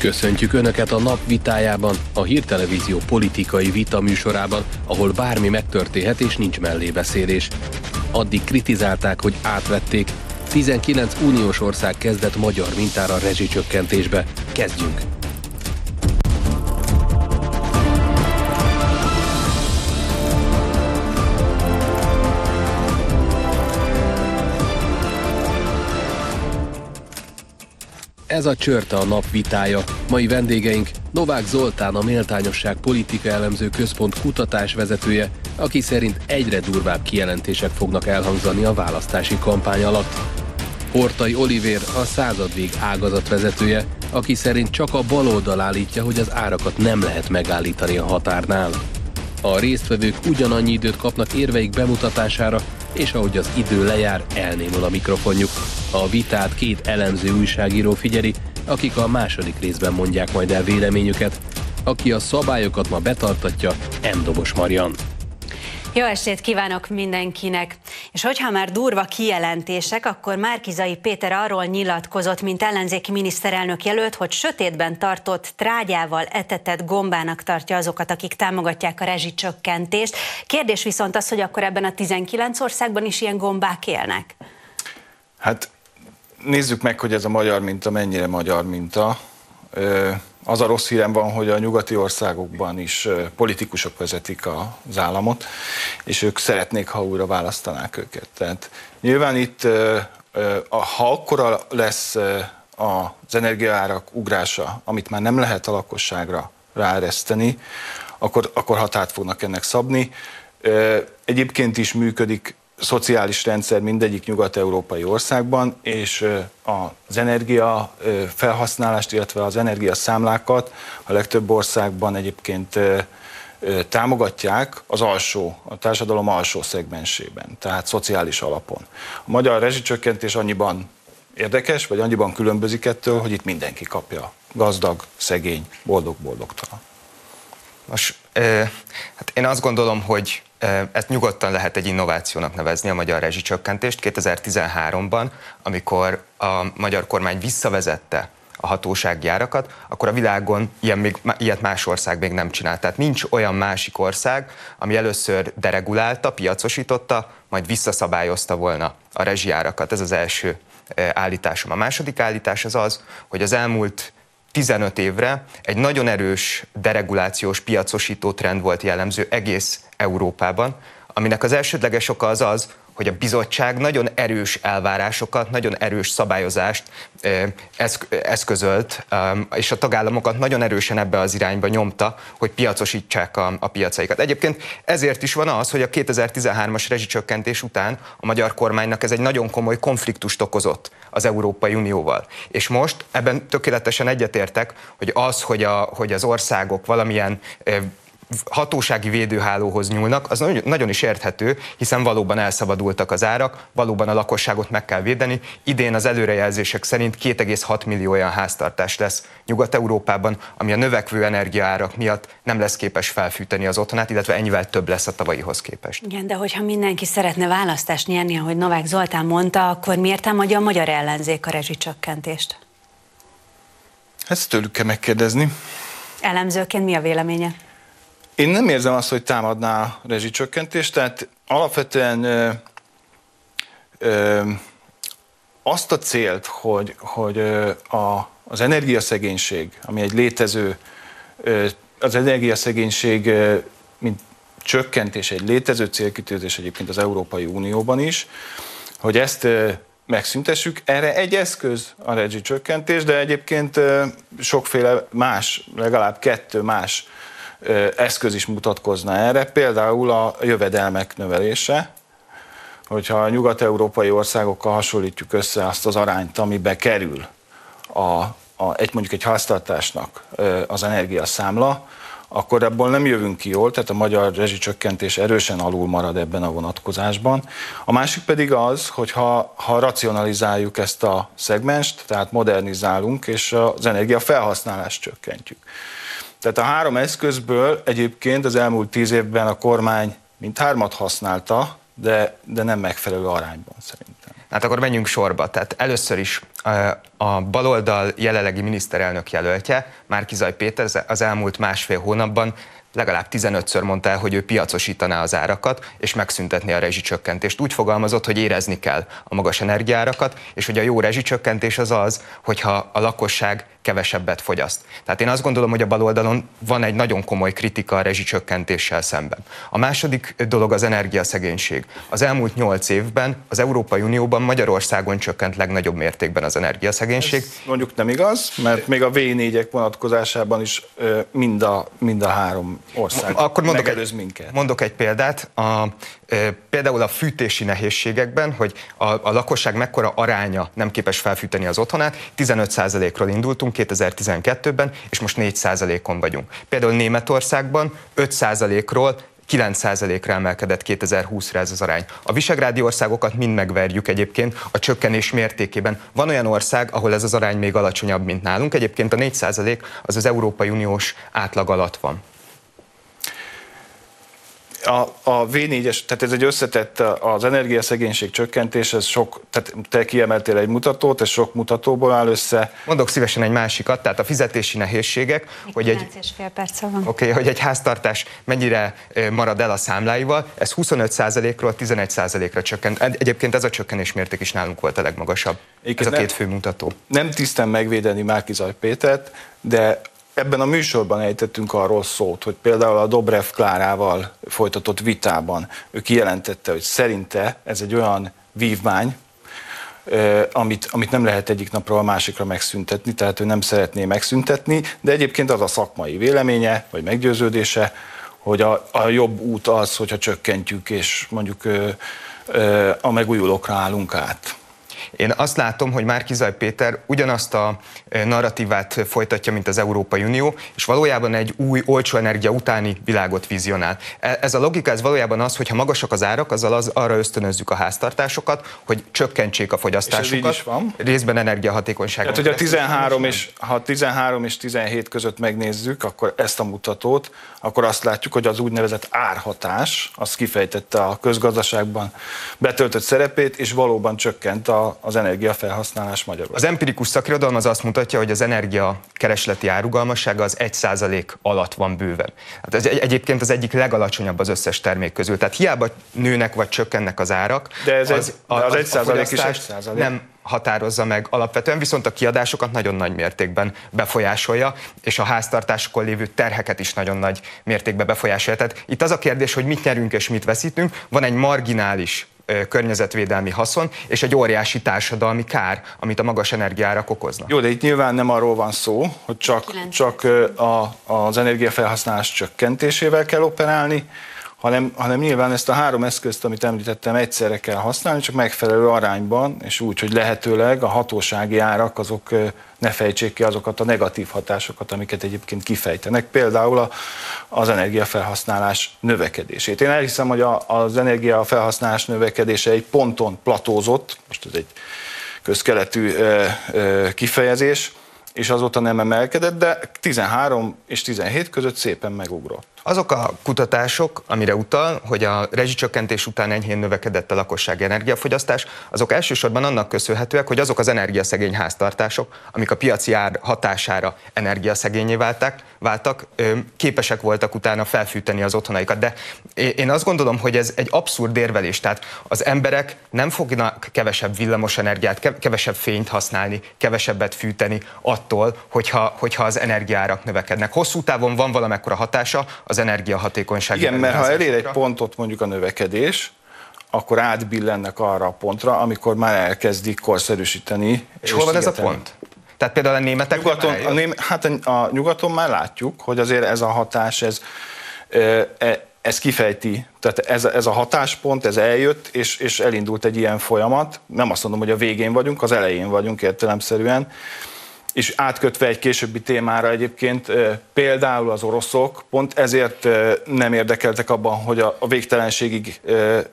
Köszöntjük Önöket a nap vitájában, a hírtelevízió politikai vita műsorában, ahol bármi megtörténhet és nincs mellébeszélés. Addig kritizálták, hogy átvették. 19 uniós ország kezdett magyar mintára rezsicsökkentésbe. Kezdjünk! Ez a csörte a nap vitája. Mai vendégeink Novák Zoltán, a Méltányosság Politika Elemző Központ kutatás vezetője, aki szerint egyre durvább kijelentések fognak elhangzani a választási kampány alatt. Hortai Olivér, a századvég ágazat vezetője, aki szerint csak a baloldal állítja, hogy az árakat nem lehet megállítani a határnál. A résztvevők ugyanannyi időt kapnak érveik bemutatására, és ahogy az idő lejár, elnémul a mikrofonjuk. A vitát két elemző újságíró figyeli, akik a második részben mondják majd el véleményüket. Aki a szabályokat ma betartatja, M. Dobos Marian. Jó estét kívánok mindenkinek! És hogyha már durva kijelentések, akkor Márkizai Péter arról nyilatkozott, mint ellenzéki miniszterelnök jelölt, hogy sötétben tartott trágyával etetett gombának tartja azokat, akik támogatják a rezsicsökkentést. Kérdés viszont az, hogy akkor ebben a 19 országban is ilyen gombák élnek? Hát nézzük meg, hogy ez a magyar minta mennyire magyar minta. Az a rossz hírem van, hogy a nyugati országokban is politikusok vezetik az államot, és ők szeretnék, ha újra választanák őket. Tehát nyilván itt, ha akkora lesz az energiaárak ugrása, amit már nem lehet a lakosságra ráereszteni, akkor, akkor határt fognak ennek szabni. Egyébként is működik szociális rendszer mindegyik nyugat-európai országban, és az energia felhasználást, illetve az energiaszámlákat a legtöbb országban egyébként támogatják az alsó, a társadalom alsó szegmensében, tehát szociális alapon. A magyar rezsicsökkentés annyiban érdekes, vagy annyiban különbözik ettől, hogy itt mindenki kapja. Gazdag, szegény, boldog-boldogtalan. Most, hát én azt gondolom, hogy ezt nyugodtan lehet egy innovációnak nevezni a magyar rezsicsökkentést. 2013-ban, amikor a magyar kormány visszavezette a hatósági árakat, akkor a világon ilyen még, ilyet más ország még nem csinált. Tehát nincs olyan másik ország, ami először deregulálta, piacosította, majd visszaszabályozta volna a rezsiárakat. Ez az első állításom. A második állítás az az, hogy az elmúlt 15 évre egy nagyon erős deregulációs piacosító trend volt jellemző egész Európában, aminek az elsődleges oka az az, hogy a bizottság nagyon erős elvárásokat, nagyon erős szabályozást eszközölt, és a tagállamokat nagyon erősen ebbe az irányba nyomta, hogy piacosítsák a, a piacaikat. Egyébként ezért is van az, hogy a 2013-as rezsicsökkentés után a magyar kormánynak ez egy nagyon komoly konfliktust okozott az Európai Unióval. És most ebben tökéletesen egyetértek, hogy az, hogy, a, hogy az országok valamilyen hatósági védőhálóhoz nyúlnak, az nagyon is érthető, hiszen valóban elszabadultak az árak, valóban a lakosságot meg kell védeni. Idén az előrejelzések szerint 2,6 millió olyan háztartás lesz Nyugat-Európában, ami a növekvő energiaárak miatt nem lesz képes felfűteni az otthonát, illetve ennyivel több lesz a tavalyihoz képest. Igen, de hogyha mindenki szeretne választást nyerni, ahogy Novák Zoltán mondta, akkor miért támadja a magyar ellenzék a rezsicsökkentést? Ezt tőlük kell megkérdezni. Elemzőként mi a véleménye? Én nem érzem azt, hogy támadná a rezsicsökkentést, tehát alapvetően ö, ö, azt a célt, hogy, hogy a, az energiaszegénység, ami egy létező, az energiaszegénység, mint csökkentés, egy létező célkitűzés egyébként az Európai Unióban is, hogy ezt megszüntessük. Erre egy eszköz a rezsicsökkentés, de egyébként sokféle más, legalább kettő más eszköz is mutatkozna erre, például a jövedelmek növelése, hogyha a nyugat-európai országokkal hasonlítjuk össze azt az arányt, amibe kerül a, a, egy mondjuk egy háztartásnak az energiaszámla, akkor ebből nem jövünk ki jól, tehát a magyar rezsicsökkentés erősen alul marad ebben a vonatkozásban. A másik pedig az, hogy ha, ha racionalizáljuk ezt a szegmenst, tehát modernizálunk, és az energia felhasználást csökkentjük. Tehát a három eszközből egyébként az elmúlt tíz évben a kormány mint hármat használta, de, de nem megfelelő arányban szerintem. Hát akkor menjünk sorba. Tehát először is a baloldal jelenlegi miniszterelnök jelöltje, Márkizaj Péter az elmúlt másfél hónapban legalább 15-ször mondta el, hogy ő piacosítaná az árakat, és megszüntetné a rezsicsökkentést. Úgy fogalmazott, hogy érezni kell a magas energiárakat, és hogy a jó rezsicsökkentés az az, hogyha a lakosság kevesebbet fogyaszt. Tehát én azt gondolom, hogy a baloldalon van egy nagyon komoly kritika a rezsicsökkentéssel szemben. A második dolog az energiaszegénység. Az elmúlt nyolc évben az Európai Unióban Magyarországon csökkent legnagyobb mértékben az energiaszegénység. Ez mondjuk nem igaz, mert még a V4-ek vonatkozásában is mind a, mind a három ország Akkor mondok egy, minket. Mondok egy példát. A, például a fűtési nehézségekben, hogy a, a lakosság mekkora aránya nem képes felfűteni az otthonát, 15%-ról indultunk 2012-ben, és most 4%-on vagyunk. Például Németországban 5%-ról 9%-ra emelkedett 2020-ra ez az arány. A visegrádi országokat mind megverjük egyébként a csökkenés mértékében. Van olyan ország, ahol ez az arány még alacsonyabb, mint nálunk. Egyébként a 4% az az Európai Uniós átlag alatt van a, a V4-es, tehát ez egy összetett, az energiaszegénység csökkentés, ez sok, tehát te kiemeltél egy mutatót, ez sok mutatóból áll össze. Mondok szívesen egy másikat, tehát a fizetési nehézségek, hogy egy, okay, hogy egy háztartás mennyire marad el a számláival, ez 25%-ról 11%-ra csökkent. Egyébként ez a csökkenés mérték is nálunk volt a legmagasabb. Ez a két fő mutató. Nem tisztem megvédeni Márkizaj Pétert, de Ebben a műsorban ejtettünk arról szót, hogy például a Dobrev Klárával folytatott vitában ő kijelentette, hogy szerinte ez egy olyan vívmány, amit, amit nem lehet egyik napról a másikra megszüntetni, tehát ő nem szeretné megszüntetni, de egyébként az a szakmai véleménye, vagy meggyőződése, hogy a, a jobb út az, hogyha csökkentjük, és mondjuk a megújulókra állunk át. Én azt látom, hogy már Kizaj Péter ugyanazt a e, narratívát folytatja, mint az Európai Unió, és valójában egy új olcsó energia utáni világot vizionál. E, ez a logika, ez valójában az, hogy ha magasak az árak, azzal az, arra ösztönözzük a háztartásokat, hogy csökkentsék a fogyasztásukat. És is van. Részben energiahatékonyság. Tehát, hogy a 13 és, ha 13 és 17 között megnézzük, akkor ezt a mutatót, akkor azt látjuk, hogy az úgynevezett árhatás, az kifejtette a közgazdaságban betöltött szerepét, és valóban csökkent a, az energiafelhasználás Magyarországon. Az empirikus szakirodalom az azt mutatja, hogy az energia keresleti árugalmassága az 1% alatt van bőven. Hát ez egyébként az egyik legalacsonyabb az összes termék közül. Tehát hiába nőnek vagy csökkennek az árak, de ez az, egy, az, az, az 1% is 1%. nem határozza meg alapvetően, viszont a kiadásokat nagyon nagy mértékben befolyásolja, és a háztartásokon lévő terheket is nagyon nagy mértékben befolyásolja. Tehát itt az a kérdés, hogy mit nyerünk és mit veszítünk. Van egy marginális környezetvédelmi haszon, és egy óriási társadalmi kár, amit a magas energiárak okoznak. Jó, de itt nyilván nem arról van szó, hogy csak, csak a, az energiafelhasználás csökkentésével kell operálni, hanem, hanem nyilván ezt a három eszközt, amit említettem, egyszerre kell használni, csak megfelelő arányban, és úgy, hogy lehetőleg a hatósági árak azok ne fejtsék ki azokat a negatív hatásokat, amiket egyébként kifejtenek, például a, az energiafelhasználás növekedését. Én elhiszem, hogy a, az energiafelhasználás növekedése egy ponton platózott, most ez egy közkeletű ö, ö, kifejezés, és azóta nem emelkedett, de 13 és 17 között szépen megugrott. Azok a kutatások, amire utal, hogy a rezsicsökkentés után enyhén növekedett a lakossági energiafogyasztás, azok elsősorban annak köszönhetőek, hogy azok az energiaszegény háztartások, amik a piaci ár hatására energiaszegényé váltak, váltak, képesek voltak utána felfűteni az otthonaikat. De én azt gondolom, hogy ez egy abszurd érvelés. Tehát az emberek nem fognak kevesebb villamos energiát, kevesebb fényt használni, kevesebbet fűteni attól, hogyha, hogyha az energiárak növekednek. Hosszú távon van valamekkora hatása, az energiahatékonyság. Igen, mert ha elér egy pontot mondjuk a növekedés, akkor átbillennek arra a pontra, amikor már elkezdik korszerűsíteni. És, és hol van ez a pont? Tehát például a németek nyugaton, a ném, Hát a, a nyugaton már látjuk, hogy azért ez a hatás, ez, e, ez kifejti, tehát ez, ez a hatáspont, ez eljött, és, és elindult egy ilyen folyamat. Nem azt mondom, hogy a végén vagyunk, az elején vagyunk értelemszerűen, és átkötve egy későbbi témára egyébként, például az oroszok pont ezért nem érdekeltek abban, hogy a, végtelenségig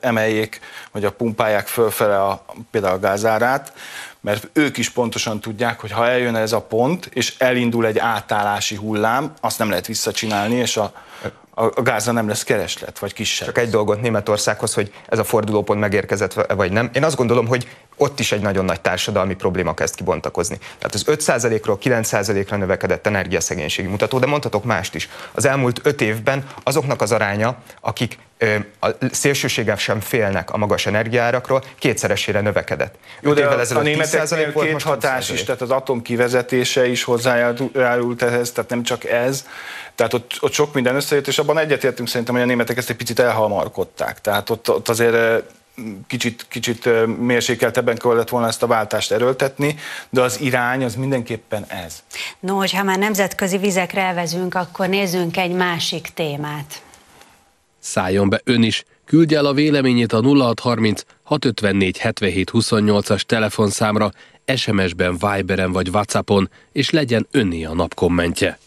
emeljék, vagy a pumpálják fölfele a, például a gázárát, mert ők is pontosan tudják, hogy ha eljön ez a pont, és elindul egy átállási hullám, azt nem lehet visszacsinálni, és a, a gázra nem lesz kereslet, vagy kisebb. Csak egy dolgot Németországhoz, hogy ez a fordulópont megérkezett, vagy nem. Én azt gondolom, hogy ott is egy nagyon nagy társadalmi probléma kezd kibontakozni. Tehát az 5%-ról 9%-ra növekedett energiaszegénységi mutató, de mondhatok mást is. Az elmúlt 5 évben azoknak az aránya, akik a szélsőségesen félnek a magas energiárakról, kétszeresére növekedett. Jó, de a, a németeknél két most hatás is, tehát az atom kivezetése is hozzájárult ehhez, tehát nem csak ez. Tehát ott, ott sok minden összejött, és abban egyetértünk szerintem, hogy a németek ezt egy picit elhamarkodták. Tehát ott, ott azért kicsit, kicsit mérsékeltebben kellett volna ezt a váltást erőltetni, de az irány az mindenképpen ez. No, hogyha már nemzetközi vizekre elvezünk, akkor nézzünk egy másik témát. Szálljon be ön is, küldje el a véleményét a 0630 654 77 28-as telefonszámra, SMS-ben, Viberen vagy Whatsappon, és legyen önné a nap kommentje.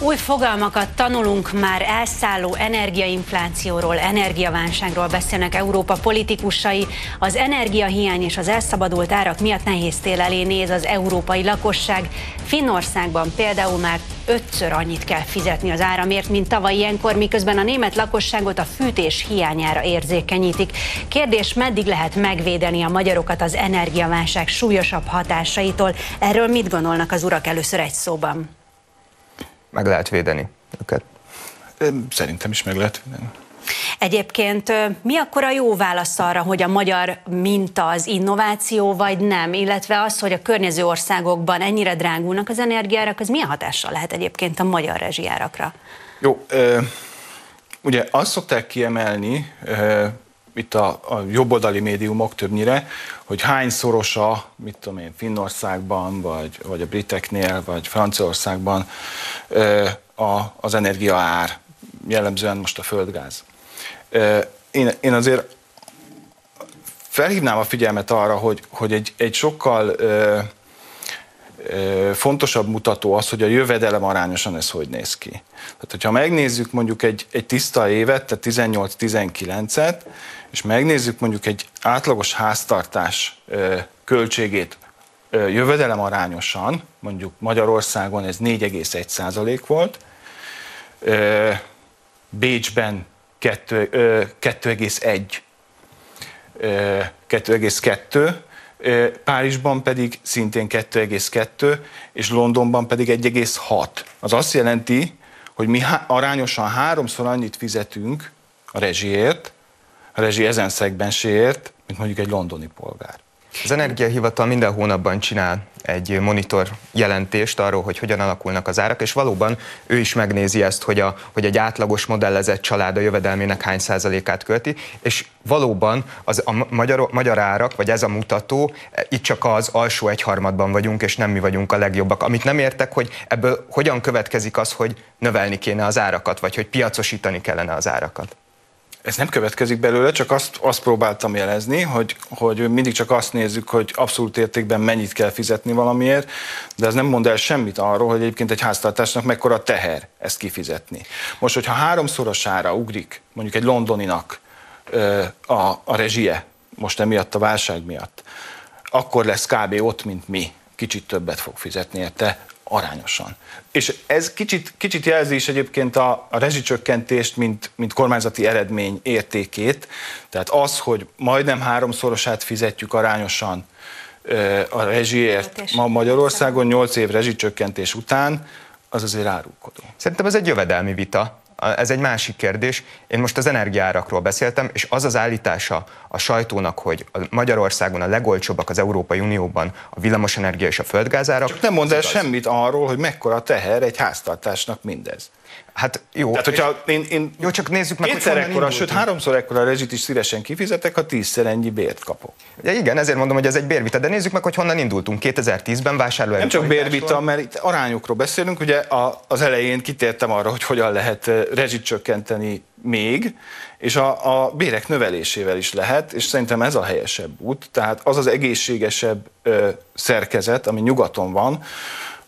Új fogalmakat tanulunk már elszálló energiainflációról, energiaválságról beszélnek Európa politikusai. Az energiahiány és az elszabadult árak miatt nehéz tél elé néz az európai lakosság. Finnországban például már ötször annyit kell fizetni az áramért, mint tavaly ilyenkor, miközben a német lakosságot a fűtés hiányára érzékenyítik. Kérdés, meddig lehet megvédeni a magyarokat az energiaválság súlyosabb hatásaitól? Erről mit gondolnak az urak először egy szóban? Meg lehet védeni őket. Szerintem is meg lehet védeni. Egyébként mi akkor a jó válasz arra, hogy a magyar minta az innováció, vagy nem? Illetve az, hogy a környező országokban ennyire drágulnak az energiárak, az milyen hatással lehet egyébként a magyar rezsijárakra? Jó, ugye azt szokták kiemelni, itt a, a jobboldali médiumok többnyire, hogy hányszorosa, mit tudom én, Finnországban, vagy, vagy a briteknél, vagy Franciaországban a, az energia ár, jellemzően most a földgáz. Én, én azért felhívnám a figyelmet arra, hogy, hogy egy, egy sokkal ö, ö, fontosabb mutató az, hogy a jövedelem arányosan ez hogy néz ki. Tehát, hogyha megnézzük mondjuk egy, egy tiszta évet, tehát 18-19-et, és megnézzük mondjuk egy átlagos háztartás költségét jövedelem arányosan, mondjuk Magyarországon ez 4,1% volt, Bécsben 2,1, 2,2, Párizsban pedig szintén 2,2, és Londonban pedig 1,6. Az azt jelenti, hogy mi arányosan háromszor annyit fizetünk a rezsiért, a rezsi ezen szegmenséért, mint mondjuk egy londoni polgár. Az Energiahivatal minden hónapban csinál egy monitor jelentést arról, hogy hogyan alakulnak az árak, és valóban ő is megnézi ezt, hogy, a, hogy egy átlagos modellezett család a jövedelmének hány százalékát költi, és valóban az a magyar, magyar árak, vagy ez a mutató, itt csak az alsó egyharmadban vagyunk, és nem mi vagyunk a legjobbak. Amit nem értek, hogy ebből hogyan következik az, hogy növelni kéne az árakat, vagy hogy piacosítani kellene az árakat ez nem következik belőle, csak azt, azt próbáltam jelezni, hogy, hogy mindig csak azt nézzük, hogy abszolút értékben mennyit kell fizetni valamiért, de ez nem mond el semmit arról, hogy egyébként egy háztartásnak mekkora teher ezt kifizetni. Most, hogyha háromszorosára ugrik mondjuk egy londoninak a, a rezsie, most emiatt a válság miatt, akkor lesz kb. ott, mint mi. Kicsit többet fog fizetni érte, arányosan. És ez kicsit, kicsit jelzi is egyébként a, a rezsicsökkentést, mint, mint kormányzati eredmény értékét. Tehát az, hogy majdnem háromszorosát fizetjük arányosan a rezsiért ma Magyarországon 8 év rezsicsökkentés után, az azért árulkodó. Szerintem ez egy jövedelmi vita ez egy másik kérdés. Én most az energiárakról beszéltem, és az az állítása a sajtónak, hogy Magyarországon a legolcsóbbak az Európai Unióban a villamosenergia és a földgázárak. Csak nem mond el semmit arról, hogy mekkora teher egy háztartásnak mindez. Hát jó. Tehát, hogyha én, én jó, csak nézzük meg, kétszer hogy ekkora, sőt háromszor ekkora rezsit is szívesen kifizetek, ha tízszer ennyi bért kapok. Ja, igen, ezért mondom, hogy ez egy bérvita, de nézzük meg, hogy honnan indultunk. 2010-ben vásárló Nem csak bérvita, mert itt arányokról beszélünk, ugye a, az elején kitértem arra, hogy hogyan lehet rezsit csökkenteni még, és a, a bérek növelésével is lehet, és szerintem ez a helyesebb út, tehát az az egészségesebb ö, szerkezet, ami nyugaton van,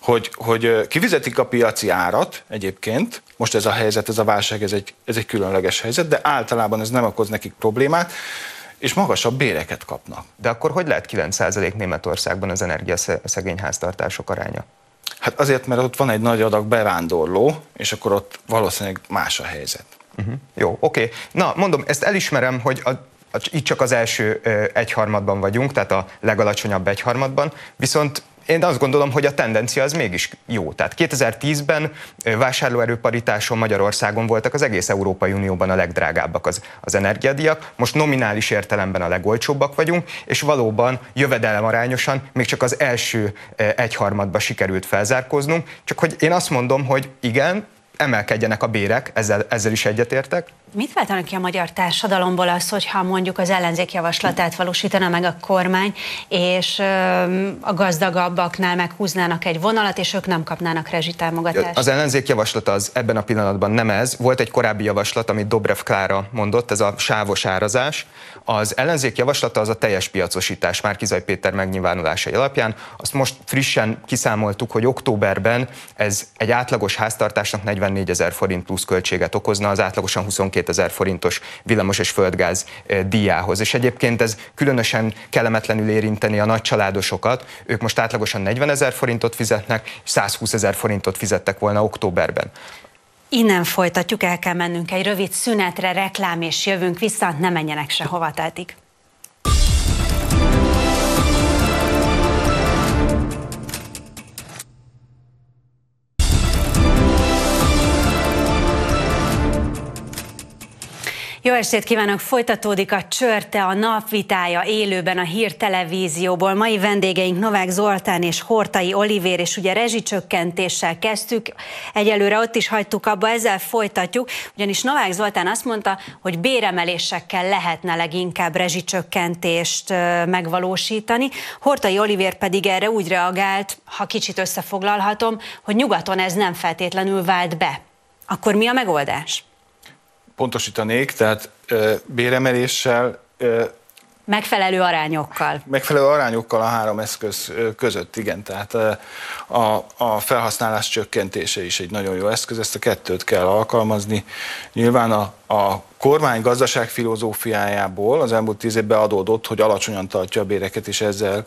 hogy, hogy kifizetik a piaci árat egyébként, most ez a helyzet, ez a válság, ez egy, ez egy különleges helyzet, de általában ez nem okoz nekik problémát, és magasabb béreket kapnak. De akkor hogy lehet 9% Németországban az energiaszegény háztartások aránya? Hát azért, mert ott van egy nagy adag bevándorló, és akkor ott valószínűleg más a helyzet. Uh-huh. Jó, oké. Okay. Na, mondom, ezt elismerem, hogy a itt csak az első egyharmadban vagyunk, tehát a legalacsonyabb egyharmadban, viszont én azt gondolom, hogy a tendencia az mégis jó. Tehát 2010-ben vásárlóerőparitáson Magyarországon voltak az egész Európai Unióban a legdrágábbak az, az energiadiak, most nominális értelemben a legolcsóbbak vagyunk, és valóban jövedelem arányosan még csak az első egyharmadba sikerült felzárkóznunk, csak hogy én azt mondom, hogy igen, emelkedjenek a bérek, ezzel, ezzel is egyetértek, Mit váltanak ki a magyar társadalomból az, hogyha mondjuk az ellenzék javaslatát valósítana meg a kormány, és a gazdagabbaknál meghúznának egy vonalat, és ők nem kapnának rezsitámogatást? Az ellenzék javaslata az ebben a pillanatban nem ez. Volt egy korábbi javaslat, amit Dobrev Klára mondott, ez a sávos árazás. Az ellenzék javaslata az a teljes piacosítás Márkizaj Péter megnyilvánulásai alapján. Azt most frissen kiszámoltuk, hogy októberben ez egy átlagos háztartásnak 44 ezer forint plusz költséget okozna, az átlagosan 22 ezer forintos villamos és földgáz díjához. És egyébként ez különösen kellemetlenül érinteni a nagy családosokat. Ők most átlagosan 40 ezer forintot fizetnek, és 120 ezer forintot fizettek volna októberben. Innen folytatjuk, el kell mennünk egy rövid szünetre, reklám, és jövünk vissza, ne menjenek sehova, tehetik. Jó estét kívánok! Folytatódik a Csörte, a napvitája élőben a Hír Televízióból. Mai vendégeink Novák Zoltán és Hortai Olivér, és ugye rezsicsökkentéssel kezdtük. Egyelőre ott is hagytuk abba, ezzel folytatjuk, ugyanis Novák Zoltán azt mondta, hogy béremelésekkel lehetne leginkább rezsicsökkentést megvalósítani. Hortai Olivér pedig erre úgy reagált, ha kicsit összefoglalhatom, hogy nyugaton ez nem feltétlenül vált be. Akkor mi a megoldás? Pontosítanék, tehát béremeléssel Megfelelő arányokkal. Megfelelő arányokkal a három eszköz között, igen. Tehát a, a felhasználás csökkentése is egy nagyon jó eszköz, ezt a kettőt kell alkalmazni. Nyilván a, a kormány gazdaság filozófiájából az elmúlt tíz évben adódott, hogy alacsonyan tartja a béreket, és ezzel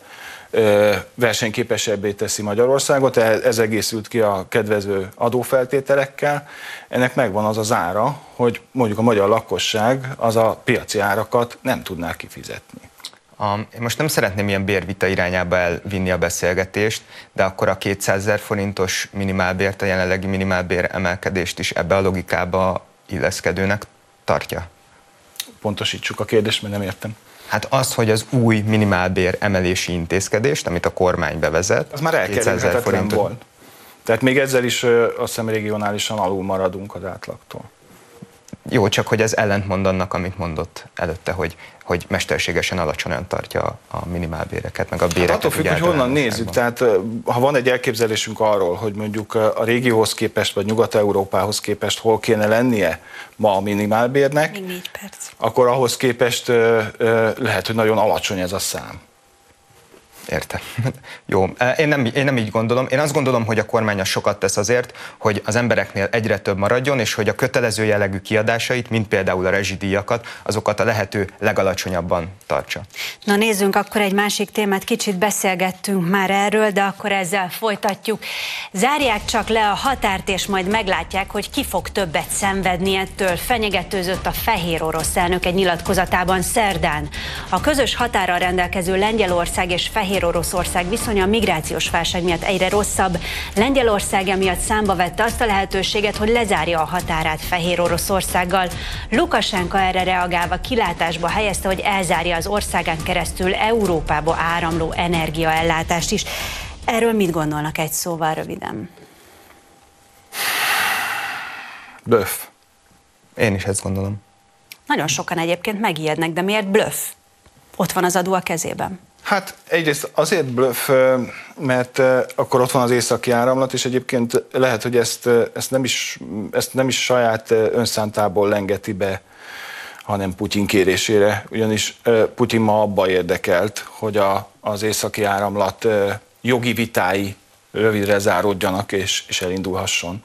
versenyképesebbé teszi Magyarországot, ez egészült ki a kedvező adófeltételekkel. Ennek megvan az az ára, hogy mondjuk a magyar lakosság az a piaci árakat nem tudná kifizetni. A, én most nem szeretném ilyen bérvita irányába elvinni a beszélgetést, de akkor a 200 ezer forintos minimálbért, a jelenlegi minimálbér emelkedést is ebbe a logikába illeszkedőnek tartja? Pontosítsuk a kérdést, mert nem értem. Hát az, hogy az új minimálbér emelési intézkedést, amit a kormány bevezet, az már elkerülhetetlen volt. Tehát még ezzel is azt hiszem regionálisan alul maradunk az átlagtól. Jó, csak hogy ez ellentmond annak, amit mondott előtte, hogy, hogy mesterségesen alacsonyan tartja a minimálbéreket, meg a béreket. Hát attól függ, hogy honnan nézzük. Tehát ha van egy elképzelésünk arról, hogy mondjuk a régióhoz képest, vagy Nyugat-Európához képest hol kéne lennie ma a minimálbérnek, akkor ahhoz képest lehet, hogy nagyon alacsony ez a szám. Érte. Jó, én nem, én nem így gondolom. Én azt gondolom, hogy a kormány sokat tesz azért, hogy az embereknél egyre több maradjon, és hogy a kötelező jellegű kiadásait, mint például a rezsidíjakat, azokat a lehető legalacsonyabban tartsa. Na nézzünk akkor egy másik témát, kicsit beszélgettünk már erről, de akkor ezzel folytatjuk. Zárják csak le a határt, és majd meglátják, hogy ki fog többet szenvedni ettől. Fenyegetőzött a fehér orosz elnök egy nyilatkozatában szerdán. A közös határral rendelkező Lengyelország és Fehér Fehér Oroszország viszonya a migrációs válság miatt egyre rosszabb. Lengyelország emiatt számba vette azt a lehetőséget, hogy lezárja a határát Fehér Oroszországgal. Lukasenka erre reagálva kilátásba helyezte, hogy elzárja az országán keresztül Európába áramló energiaellátást is. Erről mit gondolnak egy szóval röviden? Blöff. Én is ezt gondolom. Nagyon sokan egyébként megijednek, de miért blöff? Ott van az adó a kezében. Hát egyrészt azért blöff, mert akkor ott van az északi áramlat, és egyébként lehet, hogy ezt, ezt, nem, is, ezt nem is saját önszántából lengeti be, hanem Putyin kérésére, ugyanis Putyin ma abba érdekelt, hogy a, az északi áramlat jogi vitái rövidre záródjanak és, és elindulhasson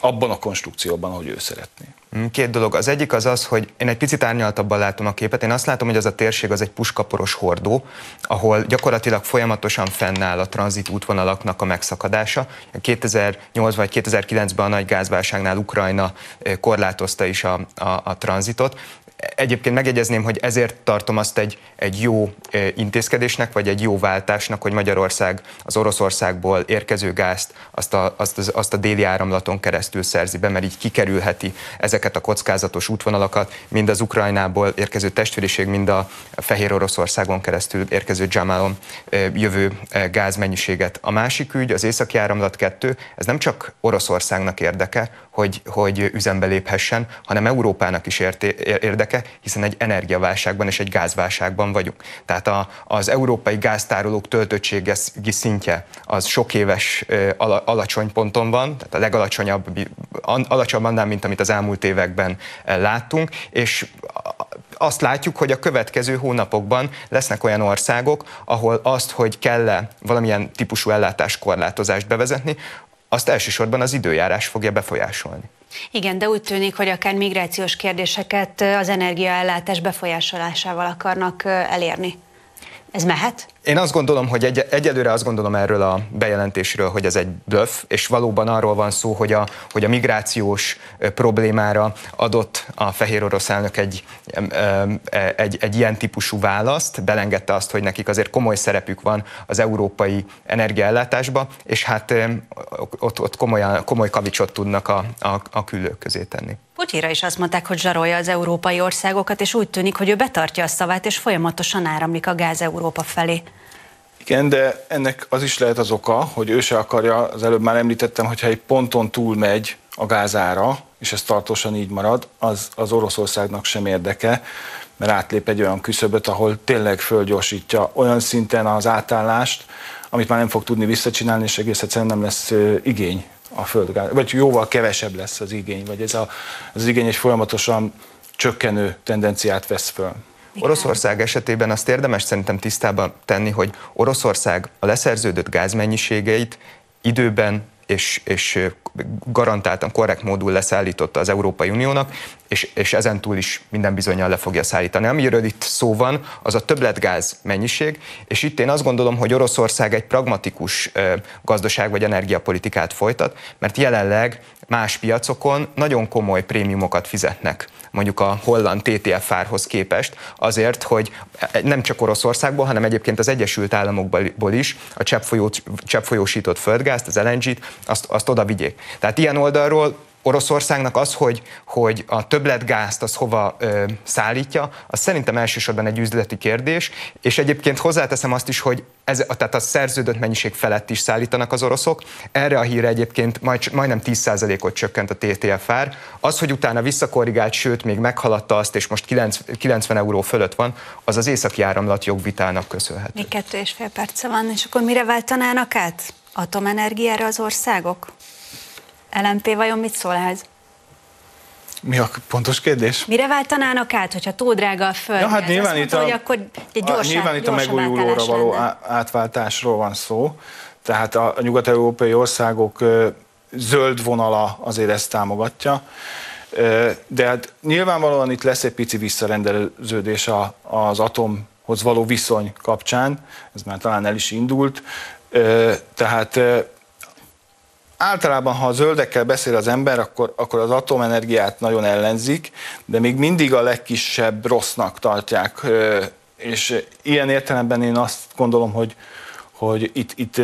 abban a konstrukcióban, ahogy ő szeretné. Mm, két dolog. Az egyik az az, hogy én egy picit árnyaltabban látom a képet. Én azt látom, hogy az a térség az egy puskaporos hordó, ahol gyakorlatilag folyamatosan fennáll a tranzit útvonalaknak a megszakadása. 2008 vagy 2009-ben a nagy gázválságnál Ukrajna korlátozta is a, a, a tranzitot Egyébként megjegyezném, hogy ezért tartom azt egy, egy jó intézkedésnek, vagy egy jó váltásnak, hogy Magyarország az Oroszországból érkező gázt azt a, azt, az, azt a déli áramlaton keresztül szerzi be, mert így kikerülheti ezeket a kockázatos útvonalakat, mind az Ukrajnából érkező testvériség, mind a Fehér Oroszországon keresztül érkező Jamalon jövő gázmennyiséget. A másik ügy, az északi áramlat 2, ez nem csak Oroszországnak érdeke, hogy, hogy üzembe léphessen, hanem Európának is érté, érdeke, hiszen egy energiaválságban és egy gázválságban vagyunk. Tehát a, az európai gáztárolók töltöttségi szintje az sok éves alacsony ponton van, tehát a legalacsonyabb, alacsonyabb annál, mint amit az elmúlt években láttunk, és azt látjuk, hogy a következő hónapokban lesznek olyan országok, ahol azt, hogy kell-e valamilyen típusú ellátáskorlátozást bevezetni, azt elsősorban az időjárás fogja befolyásolni. Igen, de úgy tűnik, hogy akár migrációs kérdéseket az energiaellátás befolyásolásával akarnak elérni. Ez mehet? Én azt gondolom, hogy egy, egyelőre azt gondolom erről a bejelentésről, hogy ez egy bluff, és valóban arról van szó, hogy a, hogy a migrációs problémára adott a fehér orosz elnök egy, egy, egy ilyen típusú választ, belengedte azt, hogy nekik azért komoly szerepük van az európai energiaellátásba, és hát ott, ott komolyan, komoly kavicsot tudnak a, a, a küllők közé tenni. Putyira is azt mondták, hogy zsarolja az európai országokat, és úgy tűnik, hogy ő betartja a szavát, és folyamatosan áramlik a gáz Európa felé. Igen, de ennek az is lehet az oka, hogy ő se akarja, az előbb már említettem, hogyha egy ponton túl megy a gázára, és ez tartósan így marad, az, az Oroszországnak sem érdeke, mert átlép egy olyan küszöböt, ahol tényleg fölgyorsítja olyan szinten az átállást, amit már nem fog tudni visszacsinálni, és egész egyszerűen nem lesz igény a földgáz, vagy jóval kevesebb lesz az igény, vagy ez a, az igény egy folyamatosan csökkenő tendenciát vesz föl. Oroszország esetében azt érdemes szerintem tisztában tenni, hogy Oroszország a leszerződött gázmennyiségeit időben és, és garantáltan korrekt módul leszállította az Európai Uniónak, és, és ezen túl is minden bizonyal le fogja szállítani. Amiről itt szó van, az a többletgáz mennyiség, és itt én azt gondolom, hogy Oroszország egy pragmatikus gazdaság vagy energiapolitikát folytat, mert jelenleg más piacokon nagyon komoly prémiumokat fizetnek mondjuk a holland TTF árhoz képest, azért, hogy nem csak Oroszországból, hanem egyébként az Egyesült Államokból is a cseppfolyó, cseppfolyósított földgázt, az LNG-t, azt, azt oda vigyék. Tehát ilyen oldalról Oroszországnak az, hogy, hogy a többletgázt az hova ö, szállítja, az szerintem elsősorban egy üzleti kérdés, és egyébként hozzáteszem azt is, hogy ez, tehát a szerződött mennyiség felett is szállítanak az oroszok. Erre a híre egyébként majd, majdnem 10%-ot csökkent a TTF ár. Az, hogy utána visszakorrigált, sőt, még meghaladta azt, és most 90 euró fölött van, az az északi áramlat jogvitának köszönhető. Még kettő és fél perce van, és akkor mire váltanának át? Atomenergiára az országok? LMP vajon mit szól ehhez? Mi a pontos kérdés? Mire váltanának át, hogyha túl drága a föld? Ja, hát nyilván itt, a, hogy akkor a, nyilván itt a megújulóra való lenne. átváltásról van szó. Tehát a, a nyugat-európai országok zöld vonala azért ezt támogatja. De hát nyilvánvalóan itt lesz egy pici visszarendelőződés a, az atomhoz való viszony kapcsán. Ez már talán el is indult. Tehát általában, ha a zöldekkel beszél az ember, akkor, akkor az atomenergiát nagyon ellenzik, de még mindig a legkisebb rossznak tartják. És ilyen értelemben én azt gondolom, hogy, hogy itt, itt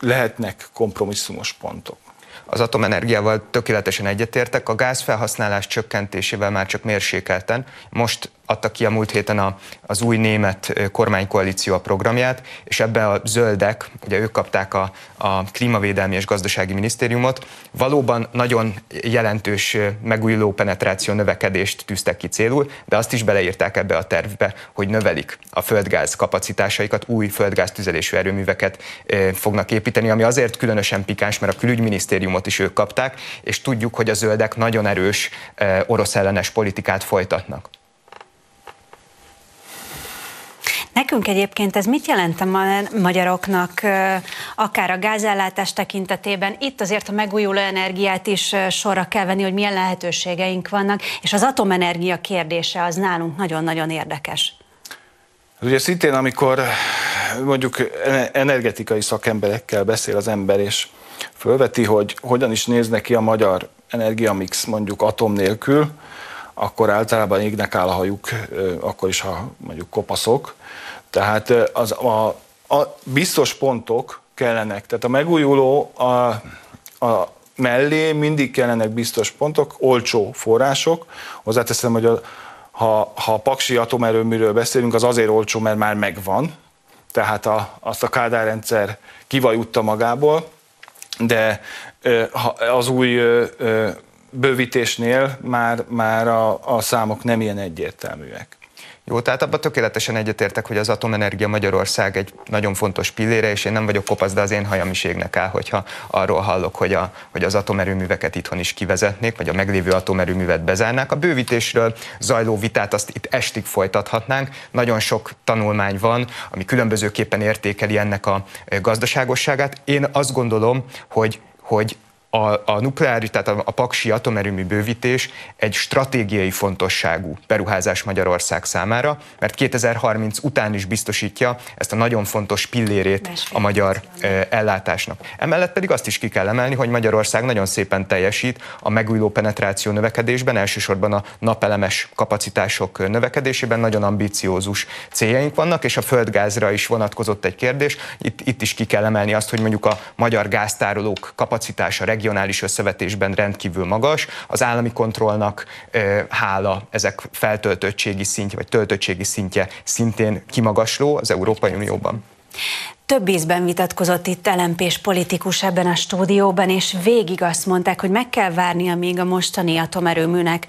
lehetnek kompromisszumos pontok. Az atomenergiával tökéletesen egyetértek, a gázfelhasználás csökkentésével már csak mérsékelten. Most adta ki a múlt héten a, az új német kormánykoalíció a programját, és ebbe a zöldek, ugye ők kapták a, a klímavédelmi és gazdasági minisztériumot, valóban nagyon jelentős megújuló penetráció növekedést tűztek ki célul, de azt is beleírták ebbe a tervbe, hogy növelik a földgáz kapacitásaikat, új földgáz tüzelésű erőműveket fognak építeni, ami azért különösen pikáns, mert a külügyminisztériumot is ők kapták, és tudjuk, hogy a zöldek nagyon erős orosz ellenes politikát folytatnak. Nekünk egyébként ez mit jelent a magyaroknak, akár a gázellátás tekintetében? Itt azért a megújuló energiát is sorra kell venni, hogy milyen lehetőségeink vannak, és az atomenergia kérdése az nálunk nagyon-nagyon érdekes. Ugye szintén, amikor mondjuk energetikai szakemberekkel beszél az ember, és fölveti, hogy hogyan is néz neki a magyar energiamix mondjuk atom nélkül, akkor általában égnek áll a hajuk, akkor is, ha mondjuk kopaszok. Tehát az, a, a biztos pontok kellenek. Tehát a megújuló a, a mellé mindig kellenek biztos pontok, olcsó források. Hozzáteszem, hogy a, ha, ha a paksi atomerőműről beszélünk, az azért olcsó, mert már megvan, tehát a, azt a Kádár rendszer kivajutta magából, de az új bővítésnél már, már a, a számok nem ilyen egyértelműek. Jó, tehát abban tökéletesen egyetértek, hogy az atomenergia Magyarország egy nagyon fontos pillére, és én nem vagyok kopasz, de az én hajam is égnek áll, hogyha arról hallok, hogy, a, hogy az atomerőműveket itthon is kivezetnék, vagy a meglévő atomerőművet bezárnák. A bővítésről zajló vitát azt itt estig folytathatnánk. Nagyon sok tanulmány van, ami különbözőképpen értékeli ennek a gazdaságosságát. Én azt gondolom, hogy hogy a, a nukleáris, tehát a, a paksi atomerőmű bővítés egy stratégiai fontosságú beruházás Magyarország számára, mert 2030 után is biztosítja ezt a nagyon fontos pillérét a magyar ellátásnak. Emellett pedig azt is ki kell emelni, hogy Magyarország nagyon szépen teljesít a megújuló penetráció növekedésben, elsősorban a napelemes kapacitások növekedésében nagyon ambiciózus céljaink vannak, és a földgázra is vonatkozott egy kérdés. Itt, itt is ki kell emelni azt, hogy mondjuk a magyar gáztárolók kapacitása, regionális összevetésben rendkívül magas. Az állami kontrollnak hála ezek feltöltöttségi szintje, vagy töltöttségi szintje szintén kimagasló az Európai Unióban. Több ízben vitatkozott itt lmp politikus ebben a stúdióban, és végig azt mondták, hogy meg kell várni, amíg a mostani atomerőműnek